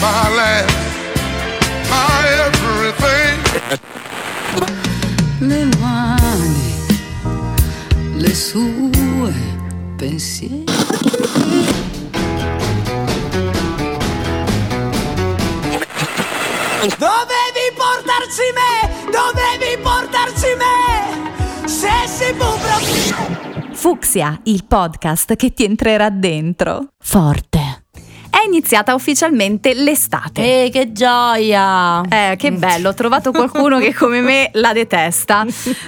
my my everything. le mani, le sue pensieri. Dovevi portarci me! Dovevi portarci me! Se si può proprio... Fuxia, il podcast che ti entrerà dentro. Forte. È iniziata ufficialmente l'estate. Eh, che gioia! Eh, che bello, ho trovato qualcuno che come me la detesta.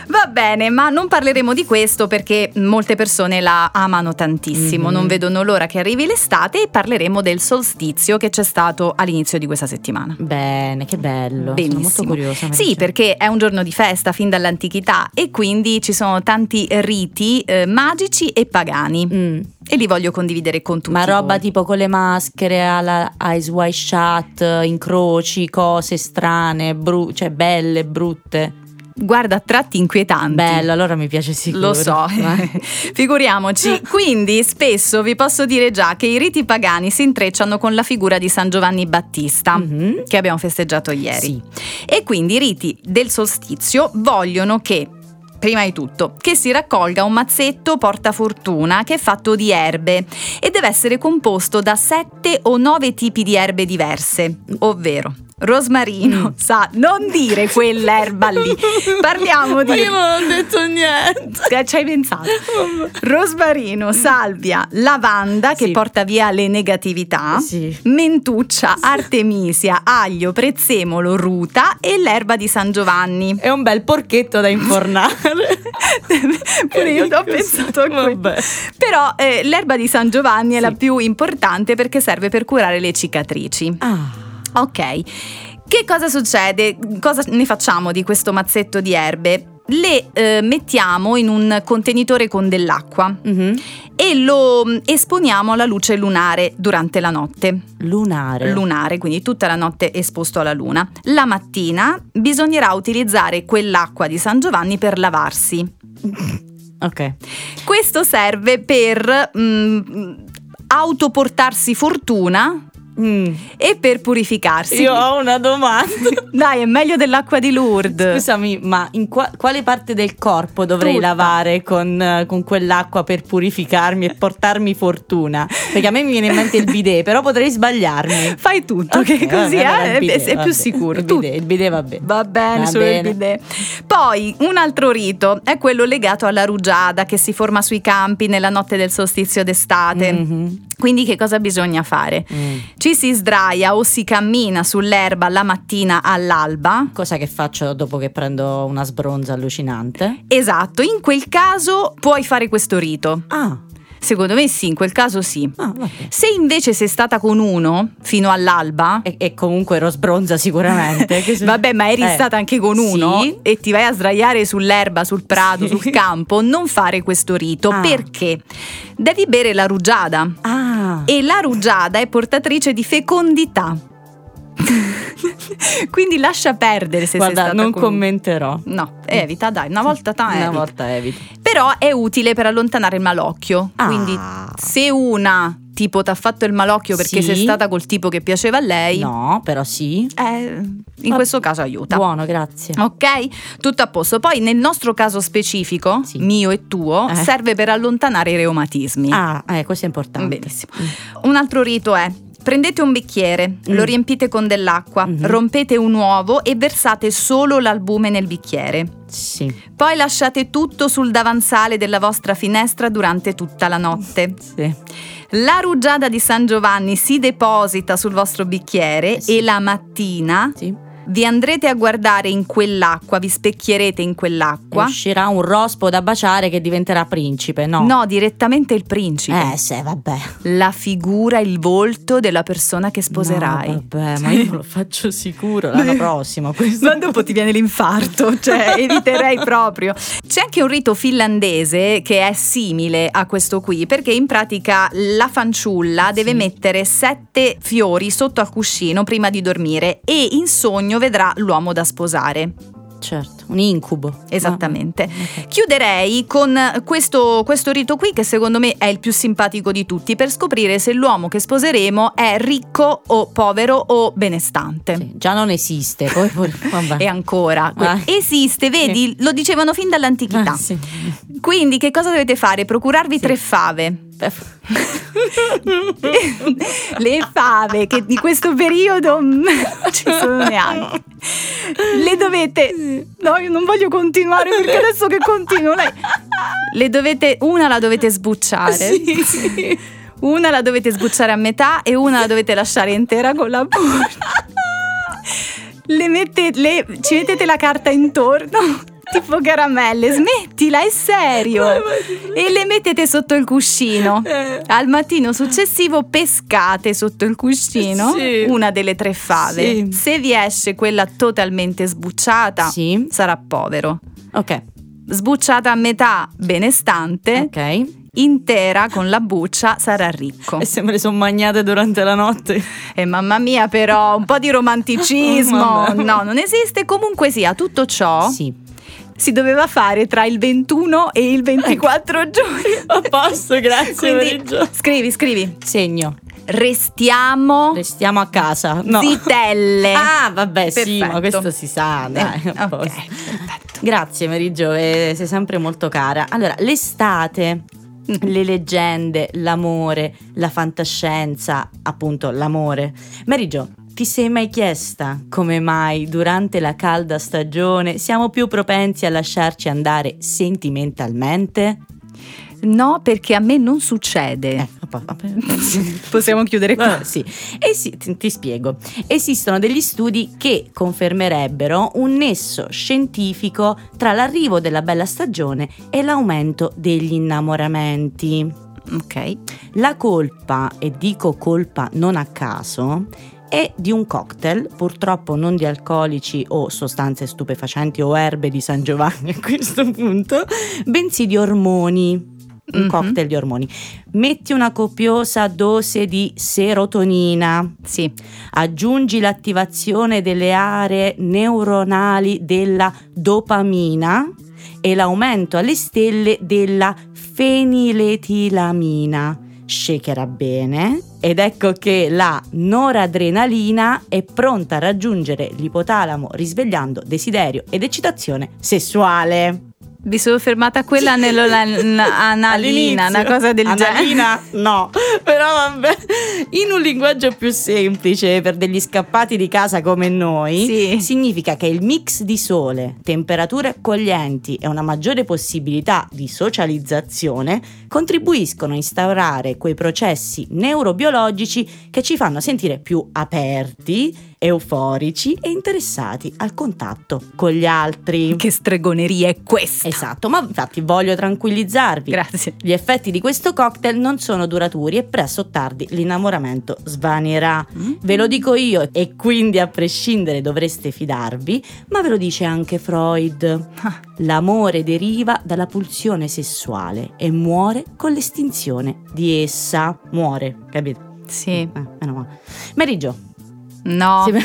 Va bene, ma non parleremo di questo perché molte persone la amano tantissimo, Mhm. non vedono l'ora che arrivi l'estate e parleremo del solstizio che c'è stato all'inizio di questa settimana. Bene, che bello. Benissimo. Sono molto curiosa. Sì, perché è un giorno di festa fin dall'antichità e quindi ci sono tanti riti eh, magici e pagani Mm. e li voglio condividere con tutti. Ma roba voi. tipo con le maschere, alla eyes wide shut, incroci, cose strane, bru- cioè belle, brutte. Guarda, tratti inquietanti. Bello, allora mi piace sicuro. Lo so, figuriamoci. Quindi spesso vi posso dire già che i riti pagani si intrecciano con la figura di San Giovanni Battista, Mhm. che abbiamo festeggiato ieri. Sì. E quindi i riti del solstizio vogliono che, prima di tutto, che si raccolga un mazzetto portafortuna che è fatto di erbe e deve essere composto da sette o nove tipi di erbe diverse, ovvero rosmarino, sa, non dire quell'erba lì, parliamo di... non ho detto niente. Ci hai pensato? Rosmarino, salvia, lavanda che Sì. porta via le negatività, Sì. mentuccia, artemisia, aglio, prezzemolo, ruta e l'erba di San Giovanni. È un bel porchetto da infornare. Pure io ho Così. pensato a. Vabbè. Però eh, l'erba di San Giovanni è la più importante perché serve per curare le cicatrici. Ah. Ok, che cosa succede? Cosa ne facciamo di questo mazzetto di erbe? Le eh, mettiamo in un contenitore con dell'acqua Mhm. e lo mm, esponiamo alla luce lunare durante la notte. Lunare. Lunare, quindi tutta la notte esposto alla luna. La mattina bisognerà utilizzare quell'acqua di San Giovanni per lavarsi. ok. Questo serve per mm, autoportarsi fortuna Mm. e per purificarsi. Io ho una domanda. Dai, è meglio dell'acqua di Lourdes. Scusami, ma in qua- quale parte del corpo dovrei Tutta. lavare con, eh, con quell'acqua per purificarmi e portarmi fortuna? Perché a me mi viene in mente il bidet, però potrei sbagliarmi. Fai tutto, Ok, che così vabbè, eh, è, bidet, è più vabbè. sicuro. Il bidet, il bidet va bene. Va bene, Va solo bene. il bidet. Poi un altro rito è quello legato alla rugiada che si forma sui campi nella notte del solstizio d'estate. Mhm. Quindi che cosa bisogna fare? Mm. Ci si sdraia o si cammina sull'erba la mattina all'alba. Cosa che faccio dopo che prendo una sbronza allucinante? Esatto, in quel caso puoi fare questo rito. Ah, Secondo me sì, in quel caso sì. ah. Se invece sei stata con uno fino all'alba, E, e comunque ero sbronza sicuramente. Vabbè, ma eri Eh, stata anche con uno sì. e ti vai a sdraiare sull'erba, sul prato, Sì. sul campo, non fare questo rito Ah. perché devi bere la rugiada Ah, e la rugiada è portatrice di fecondità. Quindi lascia perdere se guarda, sei stata non con commenterò. No, evita, dai, una volta ta Una evita. volta evito. Però è utile per allontanare il malocchio. Ah. Quindi se una tipo ti ha fatto il malocchio perché Sì. sei stata col tipo che piaceva a lei, No, però sì. eh, in Va- questo caso aiuta. Buono, grazie. Ok? Tutto a posto. Poi nel nostro caso specifico, Sì. mio e tuo, Eh. serve per allontanare i reumatismi. Ah, eh, questo è importante. Benissimo. Un altro rito è Prendete un bicchiere, Mm. lo riempite con dell'acqua, Mhm. rompete un uovo e versate solo l'albume nel bicchiere. Sì. Poi lasciate tutto sul davanzale della vostra finestra durante tutta la notte. Sì. La rugiada di San Giovanni si deposita sul vostro bicchiere Sì. e la mattina Sì. Vi andrete a guardare in quell'acqua, vi specchierete in quell'acqua. Uscirà un rospo da baciare che diventerà principe, no? No, direttamente il principe. Eh, sì, vabbè. La figura, il volto della persona che sposerai. No, vabbè, ma io lo faccio sicuro l'anno prossimo. Questo. Ma dopo ti viene l'infarto, cioè eviterei proprio. C'è anche un rito finlandese che è simile a questo qui, perché in pratica la fanciulla deve Sì. mettere sette fiori sotto al cuscino prima di dormire e in sogno vedrà l'uomo da sposare. Certo. Un incubo. Esattamente. Ah, ok. Chiuderei con questo, questo rito qui che secondo me è il più simpatico di tutti per scoprire se l'uomo che sposeremo è ricco o povero o benestante. Sì, già non esiste, poi, poi. E ancora, Ah. esiste, vedi, lo dicevano fin dall'antichità. Ah, sì. Quindi che cosa dovete fare? Procurarvi tre fave. Le fave che di questo periodo mm, non ci sono neanche. Le dovete. No, io non voglio continuare perché adesso che continuo. lei- Le dovete. Una la dovete sbucciare. Sì, sì. Una la dovete sbucciare a metà e una la dovete lasciare intera con la buccia. Le mettete, le- ci mettete la carta intorno. Tipo caramelle, smettila, è serio. E le mettete sotto il cuscino. Eh. Al mattino successivo pescate sotto il cuscino Sì. una delle tre fave. Sì. Se vi esce quella totalmente sbucciata, Sì. sarà povero. Ok, Sbucciata a metà, benestante. ok. Intera con la buccia sarà ricco. E se me le sono magnate durante la notte? E mamma mia, però, un po' di romanticismo. Vabbè. no, non esiste. Comunque sia, tutto ciò Sì. Si doveva fare tra il 21 e il 24 giugno. A posto, grazie. Quindi Meriggio. scrivi, scrivi. Segno. Restiamo Restiamo a casa. No. zitelle. Ah, vabbè, sì, ma Perfetto. questo si sa, dai. Eh, a posto. perfetto. Grazie Meriggio, eh, sei sempre molto cara. Allora, l'estate, le leggende, l'amore, la fantascienza, appunto l'amore. Meriggio, ti sei mai chiesta come mai durante la calda stagione siamo più propensi a lasciarci andare sentimentalmente? No, perché a me non succede. Eh. Possiamo chiudere qua. Vabbè, sì. E sì, ti, ti spiego. Esistono degli studi che confermerebbero un nesso scientifico tra l'arrivo della bella stagione e l'aumento degli innamoramenti. Ok. La colpa, e dico colpa non a caso, è di un cocktail, purtroppo non di alcolici o sostanze stupefacenti o erbe di San Giovanni a questo punto, bensì di ormoni. Un Mhm. cocktail di ormoni. Metti una copiosa dose di serotonina, Sì. aggiungi l'attivazione delle aree neuronali della dopamina e l'aumento alle stelle della feniletilamina. Shakerà bene ed ecco che la noradrenalina è pronta a raggiungere l'ipotalamo risvegliando desiderio ed eccitazione sessuale. Vi sono fermata a quella nell'analina, una cosa del genere. Analina? No, però vabbè. In un linguaggio più semplice per degli scappati di casa come noi, Sì. significa che il mix di sole, temperature accoglienti e una maggiore possibilità di socializzazione contribuiscono a instaurare quei processi neurobiologici che ci fanno sentire più aperti, euforici e interessati al contatto con gli altri. Che stregoneria è questa? Esatto, ma infatti voglio tranquillizzarvi. Grazie. Gli effetti di questo cocktail non sono duraturi e presto o tardi l'innamoramento svanirà. Ve lo dico io e quindi a prescindere dovreste fidarvi, ma ve lo dice anche Freud. Ah. L'amore deriva dalla pulsione sessuale e muore con l'estinzione di essa. Muore, capito? Sì. Eh, meno male. Marigio, No.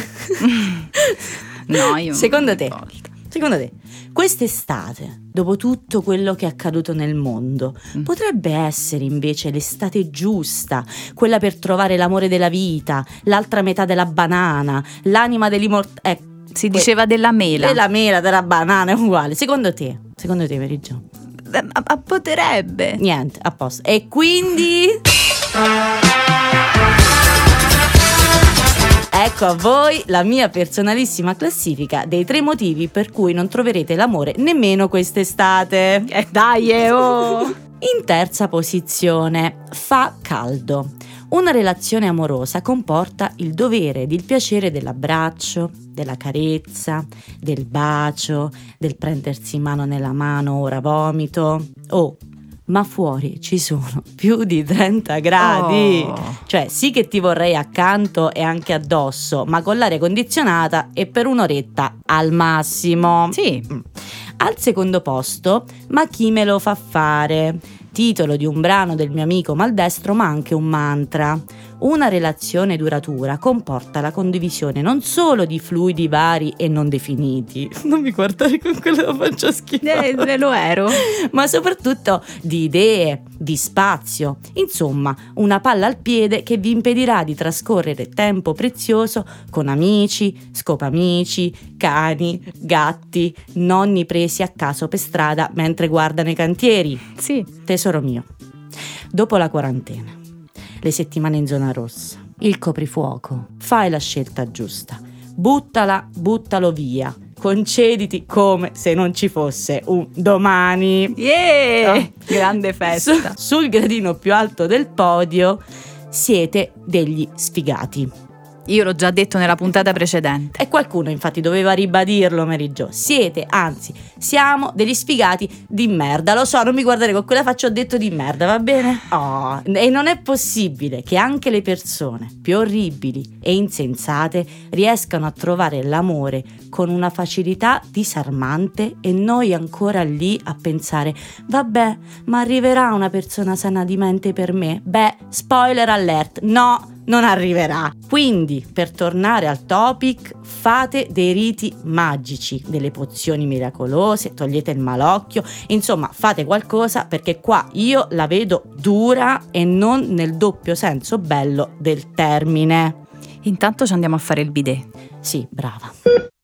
No, io Secondo te? volta. Secondo te, quest'estate, dopo tutto quello che è accaduto nel mondo, Mm. potrebbe essere invece l'estate giusta, quella per trovare l'amore della vita, l'altra metà della banana, l'anima dell'immortalità. Eh, Si diceva della mela. della mela, della banana, è uguale. Secondo te? Secondo te, Meriggio? Eh, ma- ma potrebbe. Niente, a posto. E quindi... Ecco a voi la mia personalissima classifica dei tre motivi per cui non troverete l'amore nemmeno quest'estate. Eh dai, eh, oh. In terza posizione, fa caldo. Una relazione amorosa comporta il dovere ed il piacere dell'abbraccio, della carezza, del bacio, del prendersi mano nella mano ora vomito. Oh, ma fuori ci sono più di 30 gradi. Oh. Cioè, sì che ti vorrei accanto e anche addosso, ma con l'aria condizionata e per un'oretta al massimo. Sì. Al secondo posto, Ma chi me lo fa fare? Titolo di un brano del mio amico maldestro, ma anche un mantra. Una relazione duratura comporta la condivisione non solo di fluidi vari e non definiti, non mi guardare con quella faccia schifosa, Eh, lo ero. ma soprattutto di idee, di spazio, insomma una palla al piede che vi impedirà di trascorrere tempo prezioso con amici, scopamici, cani, gatti, nonni presi a caso per strada mentre guardano i cantieri. Sì. Tesoro mio, dopo la quarantena, le settimane in zona rossa, il coprifuoco, fai la scelta giusta. Buttala, buttalo via. Concediti come se non ci fosse un domani. Yeah! Oh. Grande festa. Su- sul gradino più alto del podio siete degli sfigati. Io l'ho già detto nella puntata precedente. E qualcuno infatti doveva ribadirlo, Mary Jo. Siete, anzi, siamo degli sfigati di merda. Lo so, non mi guardare con quella faccia, ho detto di merda, va bene? Oh, e non è possibile che anche le persone più orribili e insensate riescano a trovare l'amore con una facilità disarmante e noi ancora lì a pensare, vabbè, ma arriverà una persona sana di mente per me? Beh, spoiler alert, no! Non arriverà. Quindi, per tornare al topic, fate dei riti magici, delle pozioni miracolose, togliete il malocchio, insomma, fate qualcosa perché qua io la vedo dura e non nel doppio senso bello del termine. Intanto ci andiamo a fare il bidet. Sì, brava.